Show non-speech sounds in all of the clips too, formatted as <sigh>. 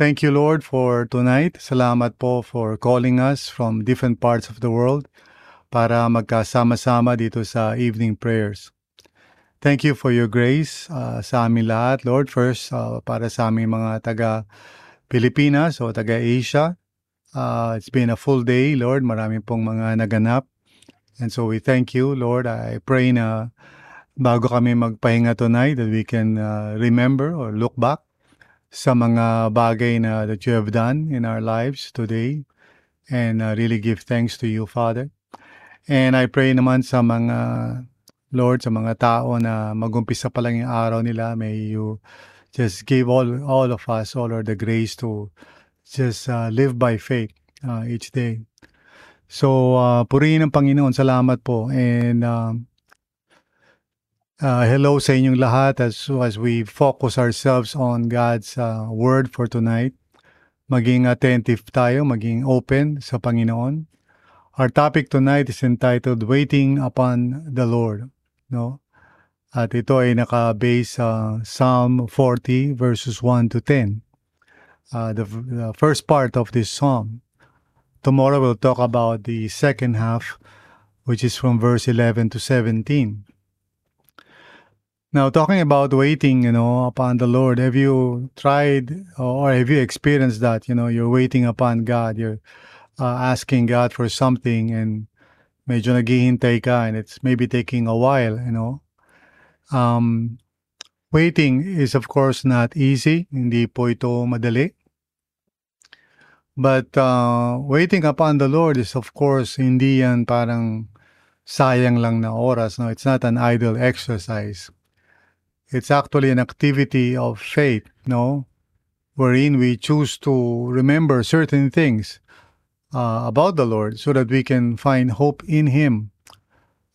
Thank you, Lord, for tonight. Salamat po for calling us from different parts of the world para magkasama-sama dito sa evening prayers. Thank you for your grace uh, sa amin lahat, Lord. First, uh, para sa aming mga taga Pilipinas o taga Asia. Uh, it's been a full day, Lord. Marami pong mga naganap. And so we thank you, Lord. I pray na bago kami magpahinga tonight that we can uh, remember or look back sa mga bagay na that you have done in our lives today and uh, really give thanks to you, Father. And I pray naman sa mga Lord, sa mga tao na magumpisa pa lang yung araw nila, may you just give all all of us, all of the grace to just uh, live by faith uh, each day. So, uh, purihin ng Panginoon. Salamat po. And um, Uh, hello sa inyong lahat as, as we focus ourselves on God's uh, Word for tonight. Maging attentive tayo, maging open sa Panginoon. Our topic tonight is entitled Waiting Upon the Lord. No? At ito ay naka-base sa uh, Psalm 40 verses 1 to 10. Uh, the, the first part of this psalm. Tomorrow we'll talk about the second half, which is from verse 11 to 17. Now, talking about waiting, you know, upon the Lord, have you tried or have you experienced that? You know, you're waiting upon God, you're uh, asking God for something and medyo naghihintay ka and it's maybe taking a while, you know. Um, waiting is of course not easy, hindi po ito madali. But uh, waiting upon the Lord is of course hindi yan parang sayang lang na oras, no. It's not an idle exercise. It's actually an activity of faith, no? Wherein we choose to remember certain things uh, about the Lord so that we can find hope in Him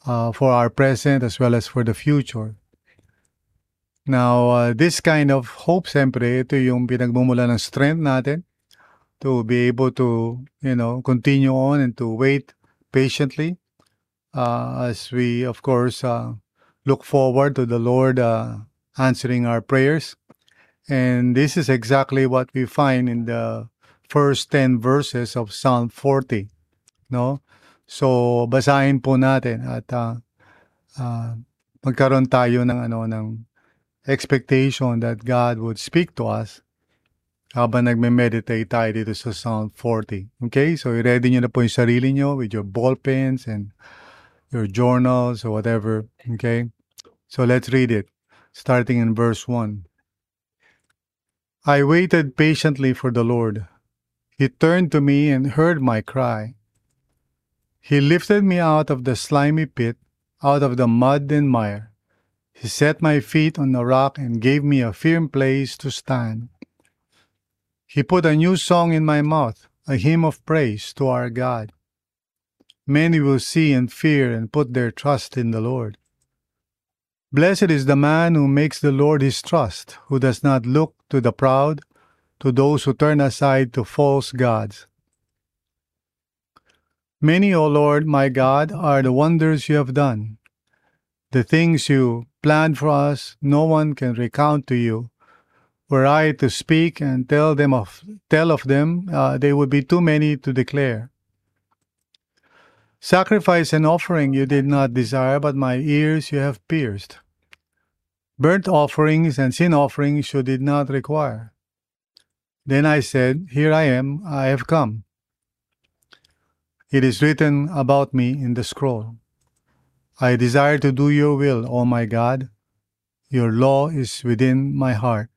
uh, for our present as well as for the future. Now, uh, this kind of hope, siyempre, ito yung pinagmumula ng strength natin to be able to, you know, continue on and to wait patiently uh, as we, of course, uh, look forward to the Lord uh, answering our prayers. And this is exactly what we find in the first 10 verses of Psalm 40. No? So, basahin po natin at uh, uh, magkaroon tayo ng, ano, ng expectation that God would speak to us habang nagme-meditate tayo dito sa Psalm 40. Okay? So, i-ready nyo na po yung sarili nyo with your ball pens and your journals or whatever. Okay? So let's read it, starting in verse 1. I waited patiently for the Lord. He turned to me and heard my cry. He lifted me out of the slimy pit, out of the mud and mire. He set my feet on a rock and gave me a firm place to stand. He put a new song in my mouth, a hymn of praise to our God. Many will see and fear and put their trust in the Lord. Blessed is the man who makes the Lord his trust, who does not look to the proud, to those who turn aside to false gods. Many, O Lord my God, are the wonders you have done. The things you planned for us, no one can recount to you. Were I to speak and tell them of tell of them, uh, they would be too many to declare. Sacrifice and offering you did not desire, but my ears you have pierced. Burnt offerings and sin offerings you did not require. Then I said, Here I am, I have come. It is written about me in the scroll. I desire to do your will, O my God. Your law is within my heart.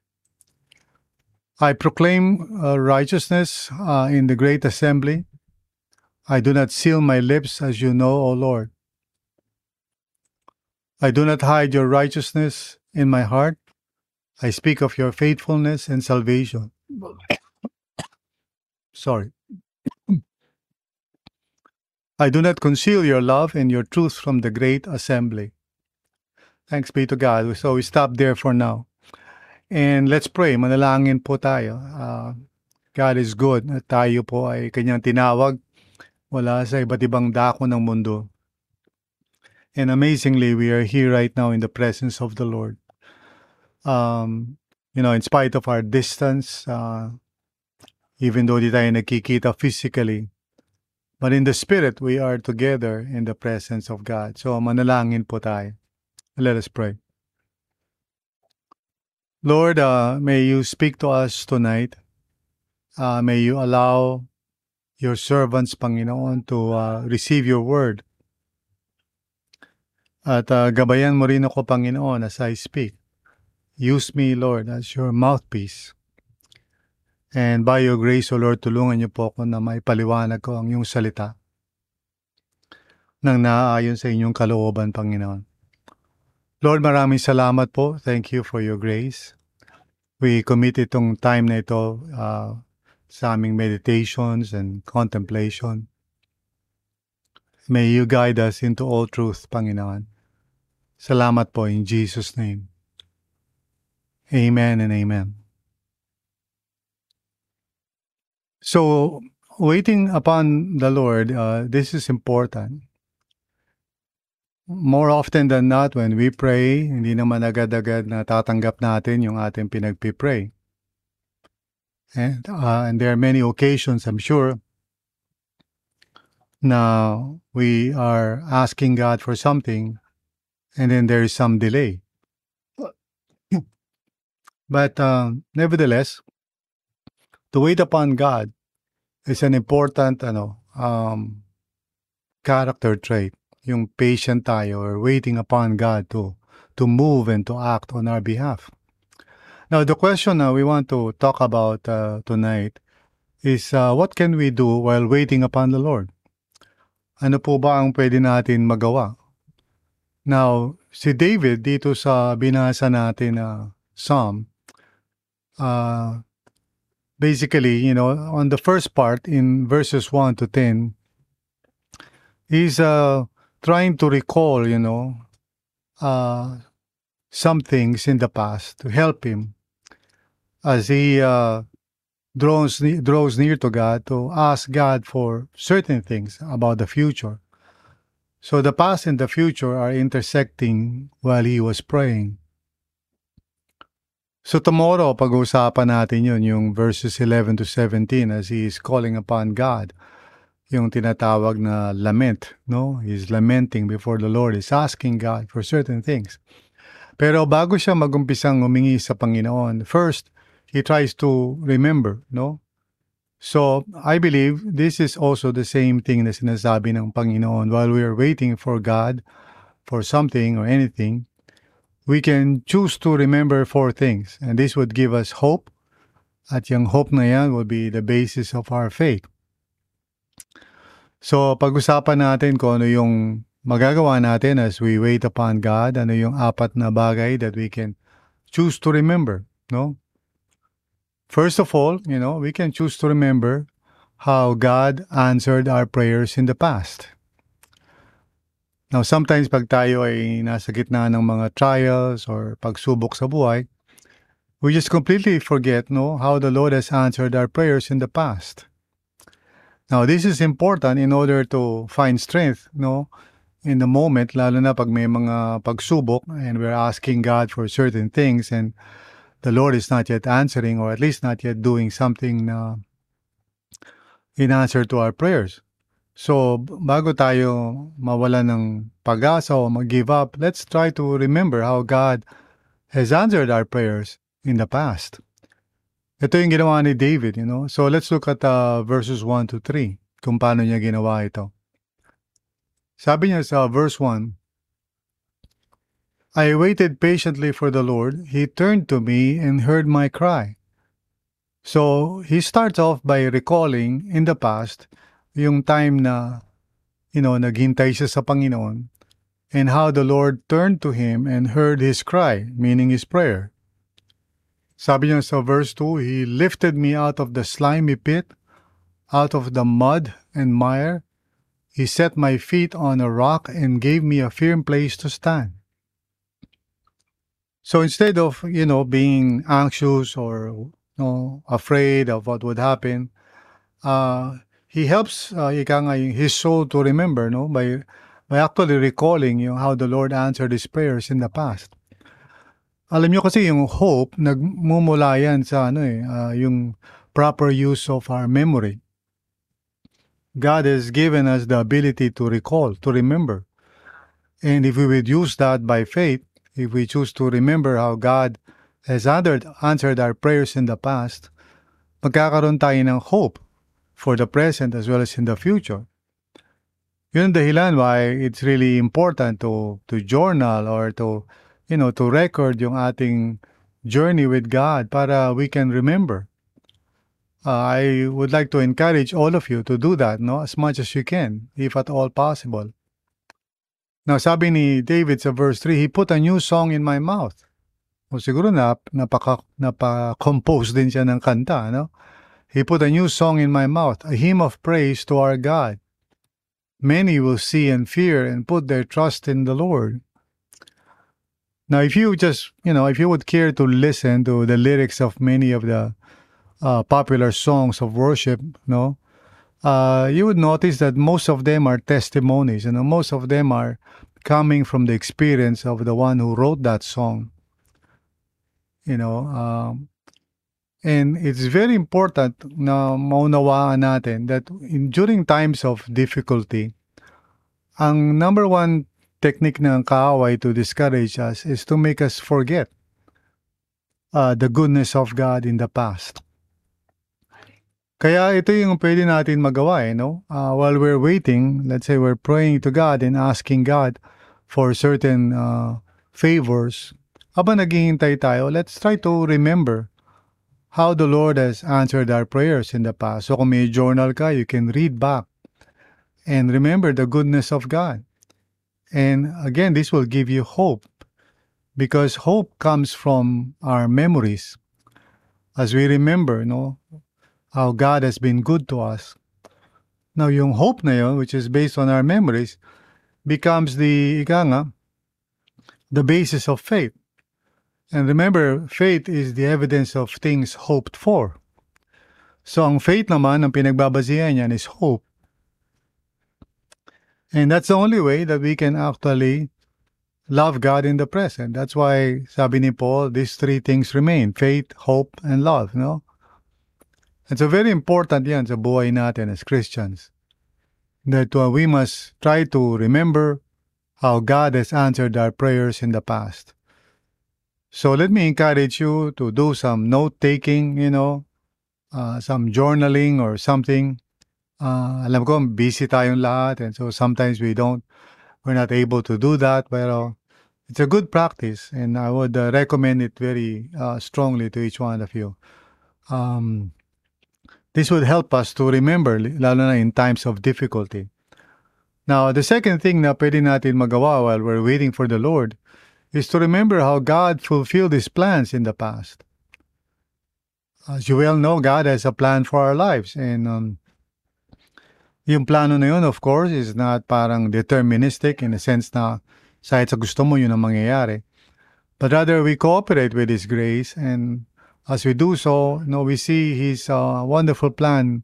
I proclaim uh, righteousness uh, in the great assembly. I do not seal my lips, as you know, O Lord. I do not hide your righteousness in my heart. I speak of your faithfulness and salvation. Sorry. I do not conceal your love and your truth from the great assembly. Thanks be to God. So we stop there for now. And let's pray. Manalangin po tayo. Uh, God is good tayo po ay kanyang tinawag wala sa iba't ibang dako ng mundo. And amazingly, we are here right now in the presence of the Lord. Um, you know, in spite of our distance, uh, even though di tayo nagkikita physically, but in the spirit, we are together in the presence of God. So manalangin po tayo. Let us pray. Lord, uh, may you speak to us tonight. Uh, may you allow your servants, Panginoon, to uh, receive your word. At uh, gabayan mo rin ako, Panginoon, as I speak. Use me, Lord, as your mouthpiece. And by your grace, O Lord, tulungan niyo po ako na maipaliwanag ko ang iyong salita nang naaayon sa inyong kalooban, Panginoon. Lord, maraming salamat po. Thank you for your grace. We commit itong time na ito uh, sa aming meditations and contemplation. May you guide us into all truth, Panginoon. Salamat po in Jesus' name. Amen and amen. So, waiting upon the Lord, uh, this is important. More often than not, when we pray, hindi naman agad-agad na tatanggap natin yung ating pinagpipray. And, uh, and there are many occasions, I'm sure, now we are asking God for something and then there is some delay. <clears throat> But uh, nevertheless, to wait upon God is an important ano, um, character trait. Yung patient tayo or waiting upon God to, to move and to act on our behalf. Now, the question uh, we want to talk about uh, tonight is uh, what can we do while waiting upon the Lord? Ano po ba ang pwede natin magawa? Now, si David dito sa binasa natin na uh, psalm, uh, basically, you know, on the first part in verses 1 to 10, he's uh, trying to recall, you know, uh, some things in the past to help him as he uh, draws, draws near to God to ask God for certain things about the future. So the past and the future are intersecting while he was praying. So tomorrow, pag-uusapan natin yun, yung verses 11 to 17 as he is calling upon God. Yung tinatawag na lament, no? He's lamenting before the Lord. He's asking God for certain things. Pero bago siya magumpisang humingi sa Panginoon, first, he tries to remember, no? So, I believe this is also the same thing na sinasabi ng Panginoon while we are waiting for God for something or anything, we can choose to remember four things. And this would give us hope. At yung hope na yan will be the basis of our faith. So, pag-usapan natin kung ano yung magagawa natin as we wait upon God, ano yung apat na bagay that we can choose to remember, no? First of all, you know, we can choose to remember how God answered our prayers in the past. Now, sometimes pag tayo ay nasa gitna ng mga trials or pagsubok sa buhay, we just completely forget no, how the Lord has answered our prayers in the past. Now, this is important in order to find strength no, in the moment, lalo na pag may mga pagsubok and we're asking God for certain things and the Lord is not yet answering or at least not yet doing something uh, in answer to our prayers. So, bago tayo mawala ng pag-asa o mag-give up, let's try to remember how God has answered our prayers in the past. Ito yung ginawa ni David, you know. So, let's look at uh, verses 1 to 3, kung paano niya ginawa ito. Sabi niya sa verse 1, I waited patiently for the Lord. He turned to me and heard my cry. So, he starts off by recalling in the past yung time na, you know, naghintay siya sa Panginoon and how the Lord turned to him and heard his cry, meaning his prayer. Sabi niya sa verse 2, He lifted me out of the slimy pit, out of the mud and mire. He set my feet on a rock and gave me a firm place to stand. So instead of, you know, being anxious or you know, afraid of what would happen, uh, he helps uh, ika his soul to remember no by by actually recalling you know, how the Lord answered his prayers in the past. Alam niyo kasi yung hope nagmumula yan sa ano eh uh, yung proper use of our memory. God has given us the ability to recall, to remember. And if we would use that by faith, if we choose to remember how God has answered, answered our prayers in the past, magkakaroon tayo ng hope for the present as well as in the future. Yun ang dahilan why it's really important to to journal or to you know to record yung ating journey with God para we can remember. Uh, I would like to encourage all of you to do that no as much as you can if at all possible. Now sabi ni David sa verse 3, he put a new song in my mouth. O siguro na napaka napa-compose din siya ng kanta, no? He put a new song in my mouth, a hymn of praise to our God. Many will see and fear and put their trust in the Lord. Now, if you just, you know, if you would care to listen to the lyrics of many of the uh, popular songs of worship, no, uh, you would notice that most of them are testimonies, and you know, most of them are coming from the experience of the one who wrote that song. You know, um, and it's very important na maunawaan natin that in, during times of difficulty, ang number one technique ng kaaway to discourage us is to make us forget uh, the goodness of God in the past. Kaya ito yung pwede natin magawa eh, no? Uh, while we're waiting, let's say we're praying to God and asking God for certain uh, favors, habang naghihintay tayo, let's try to remember how the Lord has answered our prayers in the past. So kung may journal ka, you can read back and remember the goodness of God. And again, this will give you hope because hope comes from our memories. As we remember, no, how God has been good to us. Now, yung hope na yun, which is based on our memories, becomes the, ika the basis of faith. And remember, faith is the evidence of things hoped for. So ang faith naman, ang pinagbabasihan niyan is hope. And that's the only way that we can actually love God in the present. That's why sabi ni Paul, these three things remain, faith, hope, and love, no? And so very important yan sa buhay natin as Christians. That uh, we must try to remember how God has answered our prayers in the past. So let me encourage you to do some note taking, you know, uh, some journaling or something. Uh, alam ko, busy tayong lahat and so sometimes we don't, we're not able to do that. Pero it's a good practice and I would uh, recommend it very uh, strongly to each one of you. Um, this would help us to remember, lalo na in times of difficulty. Now, the second thing na pwede natin magawa while we're waiting for the Lord is to remember how God fulfilled His plans in the past. As you well know, God has a plan for our lives. And um, yung plano na yun, of course, is not parang deterministic in the sense na sa gusto mo yun ang mangyayari. But rather, we cooperate with His grace. And as we do so, you know, we see His uh, wonderful plan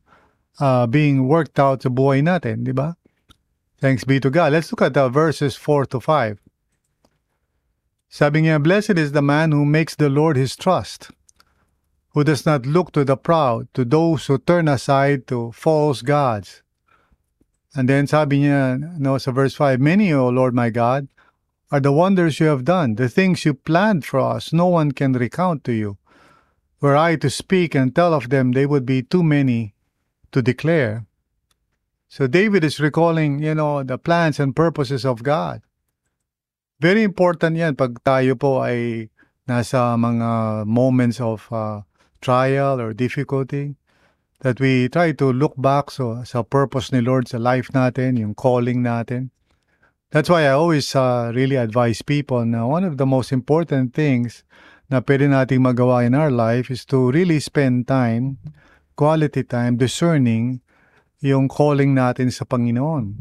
uh, being worked out sa buhay natin, di ba? Thanks be to God. Let's look at the verses 4 to 5. Sabi niya, Blessed is the man who makes the Lord his trust, who does not look to the proud, to those who turn aside to false gods. And then sabi niya, no, sa verse 5, Many, O Lord my God, are the wonders you have done, the things you planned for us, no one can recount to you. Were I to speak and tell of them, they would be too many to declare. So David is recalling, you know, the plans and purposes of God. Very important yan pag tayo po ay nasa mga moments of uh, trial or difficulty that we try to look back so, sa purpose ni Lord sa life natin, yung calling natin. That's why I always uh, really advise people na one of the most important things na pwede nating magawa in our life is to really spend time, quality time, discerning yung calling natin sa Panginoon.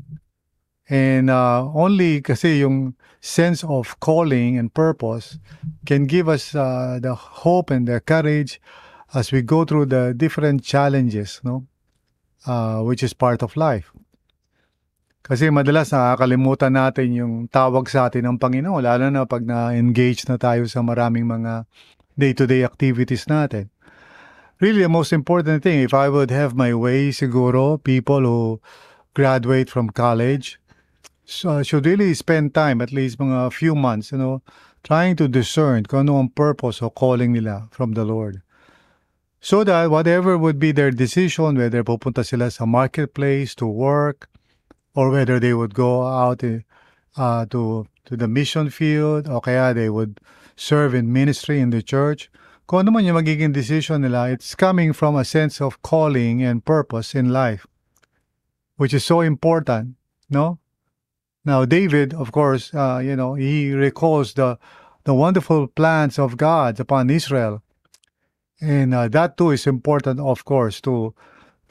And uh, only kasi yung sense of calling and purpose can give us uh, the hope and the courage as we go through the different challenges, no? Uh, which is part of life. Kasi madalas nakakalimutan natin yung tawag sa atin ng Panginoon, lalo na pag na-engage na tayo sa maraming mga day-to-day activities natin. Really, the most important thing, if I would have my way, siguro, people who graduate from college so, should really spend time, at least mga few months, you know, trying to discern kung ano ang purpose o calling nila from the Lord. So that whatever would be their decision, whether pupunta sila sa marketplace to work, or whether they would go out uh, to to the mission field o kaya they would serve in ministry in the church. Kung ano man yung magiging decision nila, it's coming from a sense of calling and purpose in life, which is so important, no? Now, David, of course, uh, you know, he recalls the the wonderful plans of God upon Israel, and uh, that too is important, of course, to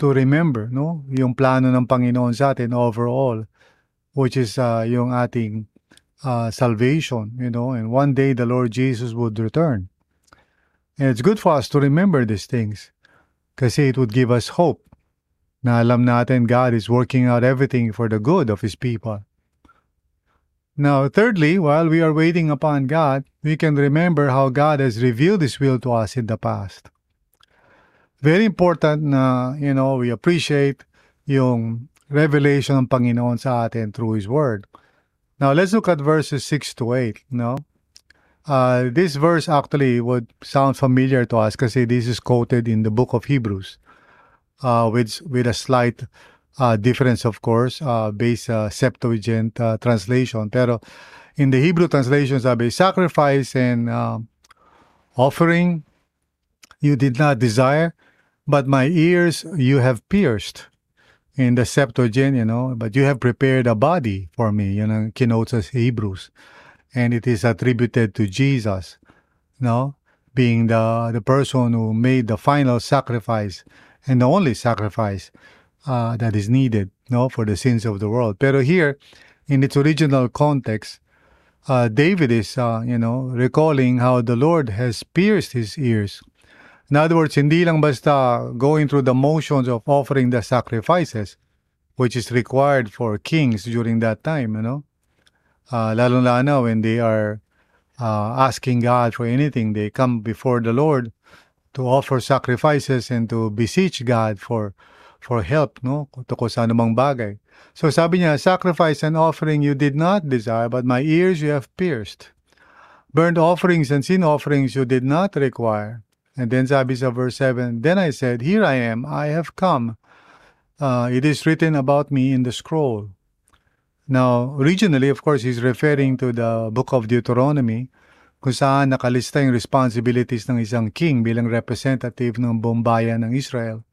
to remember, no? Yung plano ng Panginoon sa atin overall, which is uh, yung ating uh, salvation, you know, and one day the Lord Jesus would return. And it's good for us to remember these things kasi it would give us hope na alam natin God is working out everything for the good of His people. Now, thirdly, while we are waiting upon God, we can remember how God has revealed His will to us in the past. Very important na, you know, we appreciate yung revelation ng Panginoon sa atin through His Word. Now, let's look at verses 6 to 8, no? Uh, this verse actually would sound familiar to us kasi this is quoted in the book of Hebrews uh, with, with a slight uh, difference, of course, uh, based uh, Septuagint uh, translation. Pero in the Hebrew translation, sabi, sacrifice and uh, offering you did not desire, but my ears you have pierced. In the Septuagint, you know, but you have prepared a body for me, you know, kinote sa Hebrews. And it is attributed to Jesus, no? Being the, the person who made the final sacrifice and the only sacrifice uh, that is needed no for the sins of the world. Pero here, in its original context, uh, David is uh, you know recalling how the Lord has pierced his ears. In other words, hindi lang basta going through the motions of offering the sacrifices, which is required for kings during that time, you know. Uh, lalo na when they are uh, asking God for anything, they come before the Lord to offer sacrifices and to beseech God for for help, no? Tungkol sa anumang bagay. So sabi niya, sacrifice and offering you did not desire, but my ears you have pierced. Burnt offerings and sin offerings you did not require. And then sabi sa verse 7, Then I said, Here I am, I have come. Uh, it is written about me in the scroll. Now, originally, of course, he's referring to the book of Deuteronomy, kung saan nakalista yung responsibilities ng isang king bilang representative ng buong bayan ng Israel.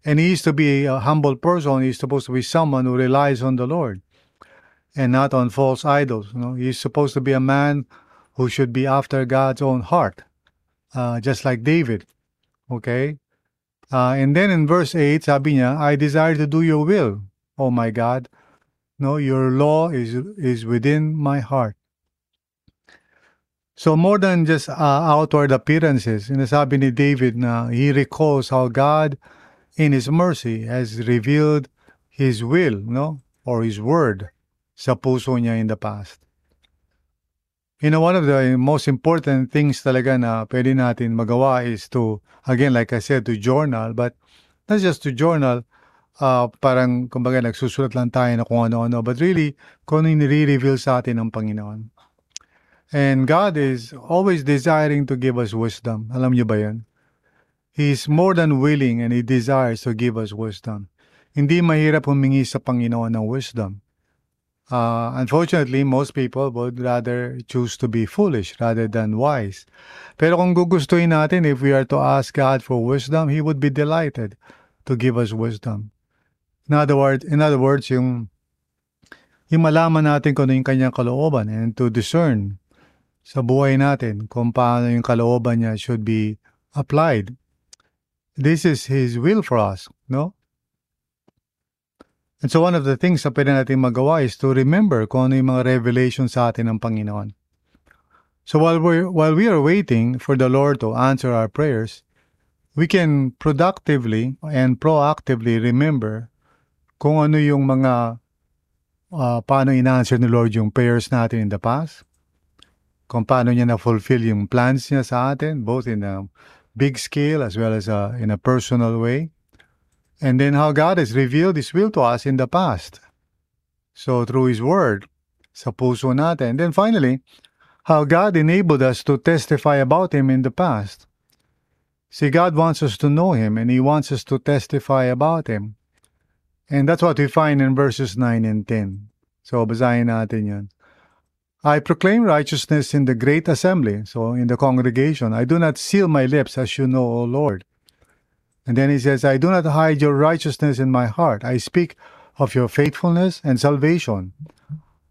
And he is to be a humble person. He's supposed to be someone who relies on the Lord and not on false idols. You know, he's supposed to be a man who should be after God's own heart, uh, just like David. Okay? Uh, and then in verse 8, sabi niya, I desire to do your will, oh my God. No, your law is is within my heart. So more than just uh, outward appearances, sinasabi ni David na he recalls how God in His mercy has revealed His will, no? Or His word sa puso niya in the past. You know, one of the most important things talaga na pwede natin magawa is to, again, like I said, to journal, but not just to journal, uh, parang, kumbaga, nagsusulat lang tayo na kung ano-ano, but really, kung ano nire-reveal sa atin ng Panginoon. And God is always desiring to give us wisdom. Alam niyo ba yan? He is more than willing and He desires to give us wisdom. Hindi mahirap humingi sa Panginoon ng wisdom. Uh, unfortunately, most people would rather choose to be foolish rather than wise. Pero kung gugustuhin natin, if we are to ask God for wisdom, He would be delighted to give us wisdom. In other words, in other words yung yung malaman natin kung ano yung kanyang kalooban and to discern sa buhay natin kung paano yung kalooban niya should be applied. This is His will for us, no? And so one of the things na pwede natin magawa is to remember kung ano yung mga revelation sa atin ng Panginoon. So while we while we are waiting for the Lord to answer our prayers, we can productively and proactively remember kung ano yung mga uh, paano in-answer ni Lord yung prayers natin in the past, kung paano niya na-fulfill yung plans niya sa atin, both in a big scale as well as uh, in a personal way. And then how God has revealed His will to us in the past. So through His Word, sa puso natin. And then finally, how God enabled us to testify about Him in the past. See, God wants us to know Him and He wants us to testify about Him. And that's what we find in verses 9 and 10. So, basahin natin yun. I proclaim righteousness in the great assembly, so in the congregation. I do not seal my lips, as you know, O Lord. And then he says, I do not hide your righteousness in my heart. I speak of your faithfulness and salvation.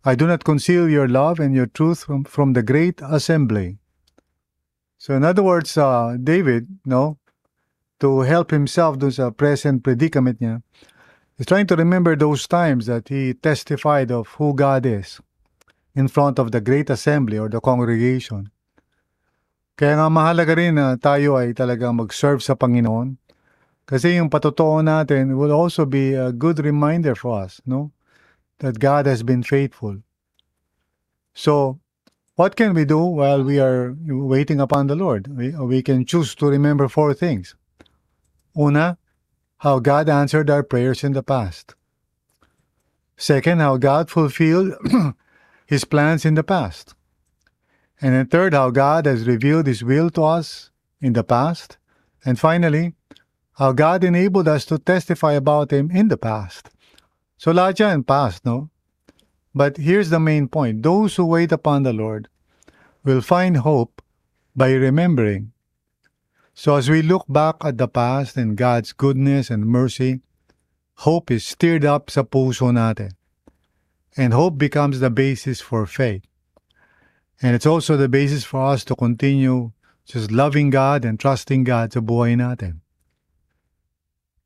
I do not conceal your love and your truth from, from the great assembly. So in other words, uh, David, no, to help himself dun sa present predicament He's trying to remember those times that he testified of who God is in front of the great assembly or the congregation. Kaya nga mahalaga rin na tayo ay talagang mag-serve sa Panginoon. Kasi yung patotoo natin will also be a good reminder for us, no? That God has been faithful. So, what can we do while we are waiting upon the Lord? We, we can choose to remember four things. Una, how God answered our prayers in the past. Second, how God fulfilled <clears throat> his plans in the past. And then third, how God has revealed his will to us in the past. And finally, how God enabled us to testify about him in the past. So lahat yan past, no? But here's the main point. Those who wait upon the Lord will find hope by remembering so as we look back at the past and God's goodness and mercy, hope is stirred up sa puso natin. And hope becomes the basis for faith. And it's also the basis for us to continue just loving God and trusting God sa buhay natin.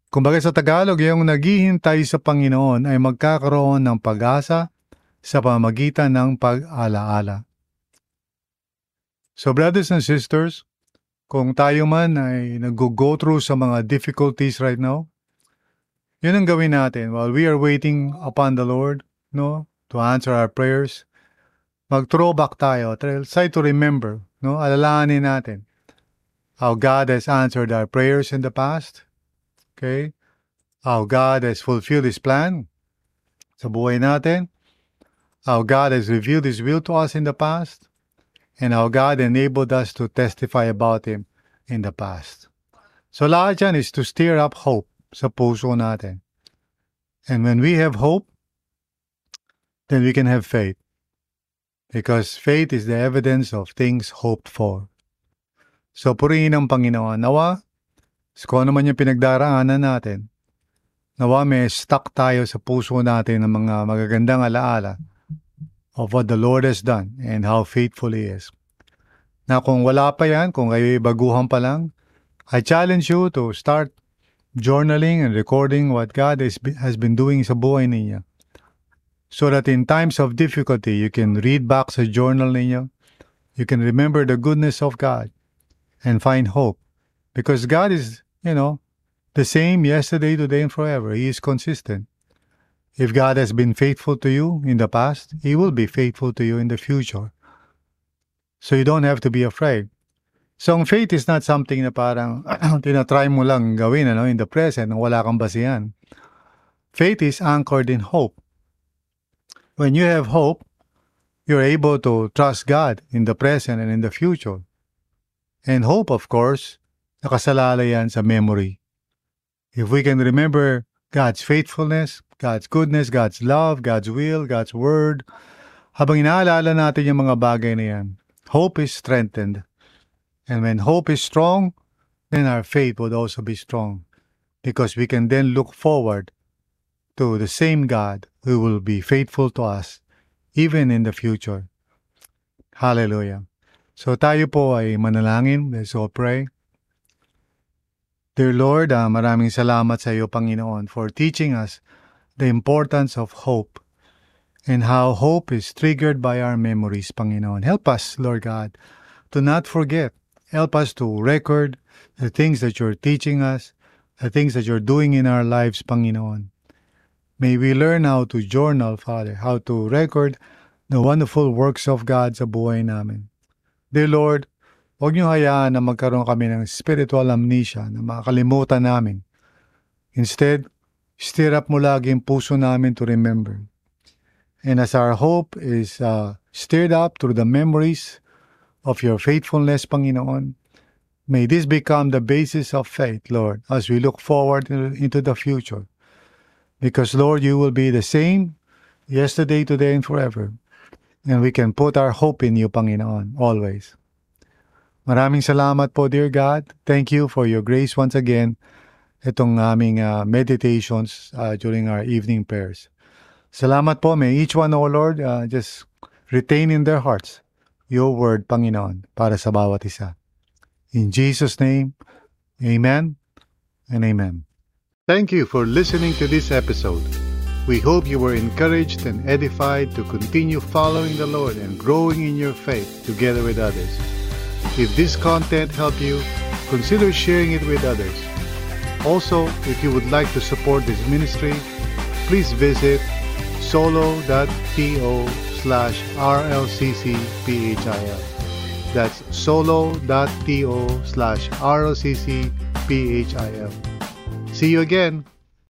Kumbaga sa Tagalog, yung naghihintay sa Panginoon ay magkakaroon ng pag-asa sa pamagitan ng pag-alaala. So brothers and sisters, kung tayo man ay nag-go through sa mga difficulties right now, yun ang gawin natin while we are waiting upon the Lord, no, to answer our prayers. Mag-throwback tayo. Try to remember, no, alalahanin natin how God has answered our prayers in the past. Okay? How God has fulfilled His plan sa buhay natin. How God has revealed His will to us in the past and how God enabled us to testify about Him in the past. So lahat is to stir up hope sa puso natin. And when we have hope, then we can have faith. Because faith is the evidence of things hoped for. So purihin ang Panginoon. Nawa, kung ano man yung pinagdaraanan natin, nawa may stuck tayo sa puso natin ng mga magagandang alaala of what the Lord has done and how faithful He is. Na kung wala pa yan, kung kayo baguhan pa lang, I challenge you to start journaling and recording what God is, has been doing sa buhay ninyo. So that in times of difficulty, you can read back sa journal ninyo. You can remember the goodness of God and find hope. Because God is, you know, the same yesterday, today, and forever. He is consistent. If God has been faithful to you in the past, He will be faithful to you in the future. So you don't have to be afraid. So ang faith is not something na parang <clears throat> tinatry mo lang gawin ano, in the present wala kang basihan. Faith is anchored in hope. When you have hope, you're able to trust God in the present and in the future. And hope, of course, nakasalalay yan sa memory. If we can remember God's faithfulness, God's goodness, God's love, God's will, God's word. Habang inaalala natin yung mga bagay na yan, hope is strengthened. And when hope is strong, then our faith would also be strong. Because we can then look forward to the same God who will be faithful to us even in the future. Hallelujah. So tayo po ay manalangin. Let's all pray. Dear Lord, uh, maraming salamat sa iyo, Panginoon, for teaching us the importance of hope and how hope is triggered by our memories, Panginoon. Help us, Lord God, to not forget. Help us to record the things that you're teaching us, the things that you're doing in our lives, Panginoon. May we learn how to journal, Father, how to record the wonderful works of God sa buhay namin. Dear Lord, huwag niyo hayaan na magkaroon kami ng spiritual amnesia na makakalimutan namin. Instead, stir up mo lagi ang puso namin to remember. And as our hope is uh, stirred up through the memories of your faithfulness, Panginoon, may this become the basis of faith, Lord, as we look forward into the future. Because, Lord, you will be the same yesterday, today, and forever. And we can put our hope in you, Panginoon, always. Maraming salamat po, dear God. Thank you for your grace once again. Itong aming uh, meditations uh, during our evening prayers. Salamat po. May each one, O Lord, uh, just retain in their hearts your word, Panginoon, para sa bawat isa. In Jesus' name, amen and amen. Thank you for listening to this episode. We hope you were encouraged and edified to continue following the Lord and growing in your faith together with others. If this content helped you, consider sharing it with others. Also, if you would like to support this ministry, please visit solo.to slash rlccphil. That's solo.to slash rlccphil. See you again.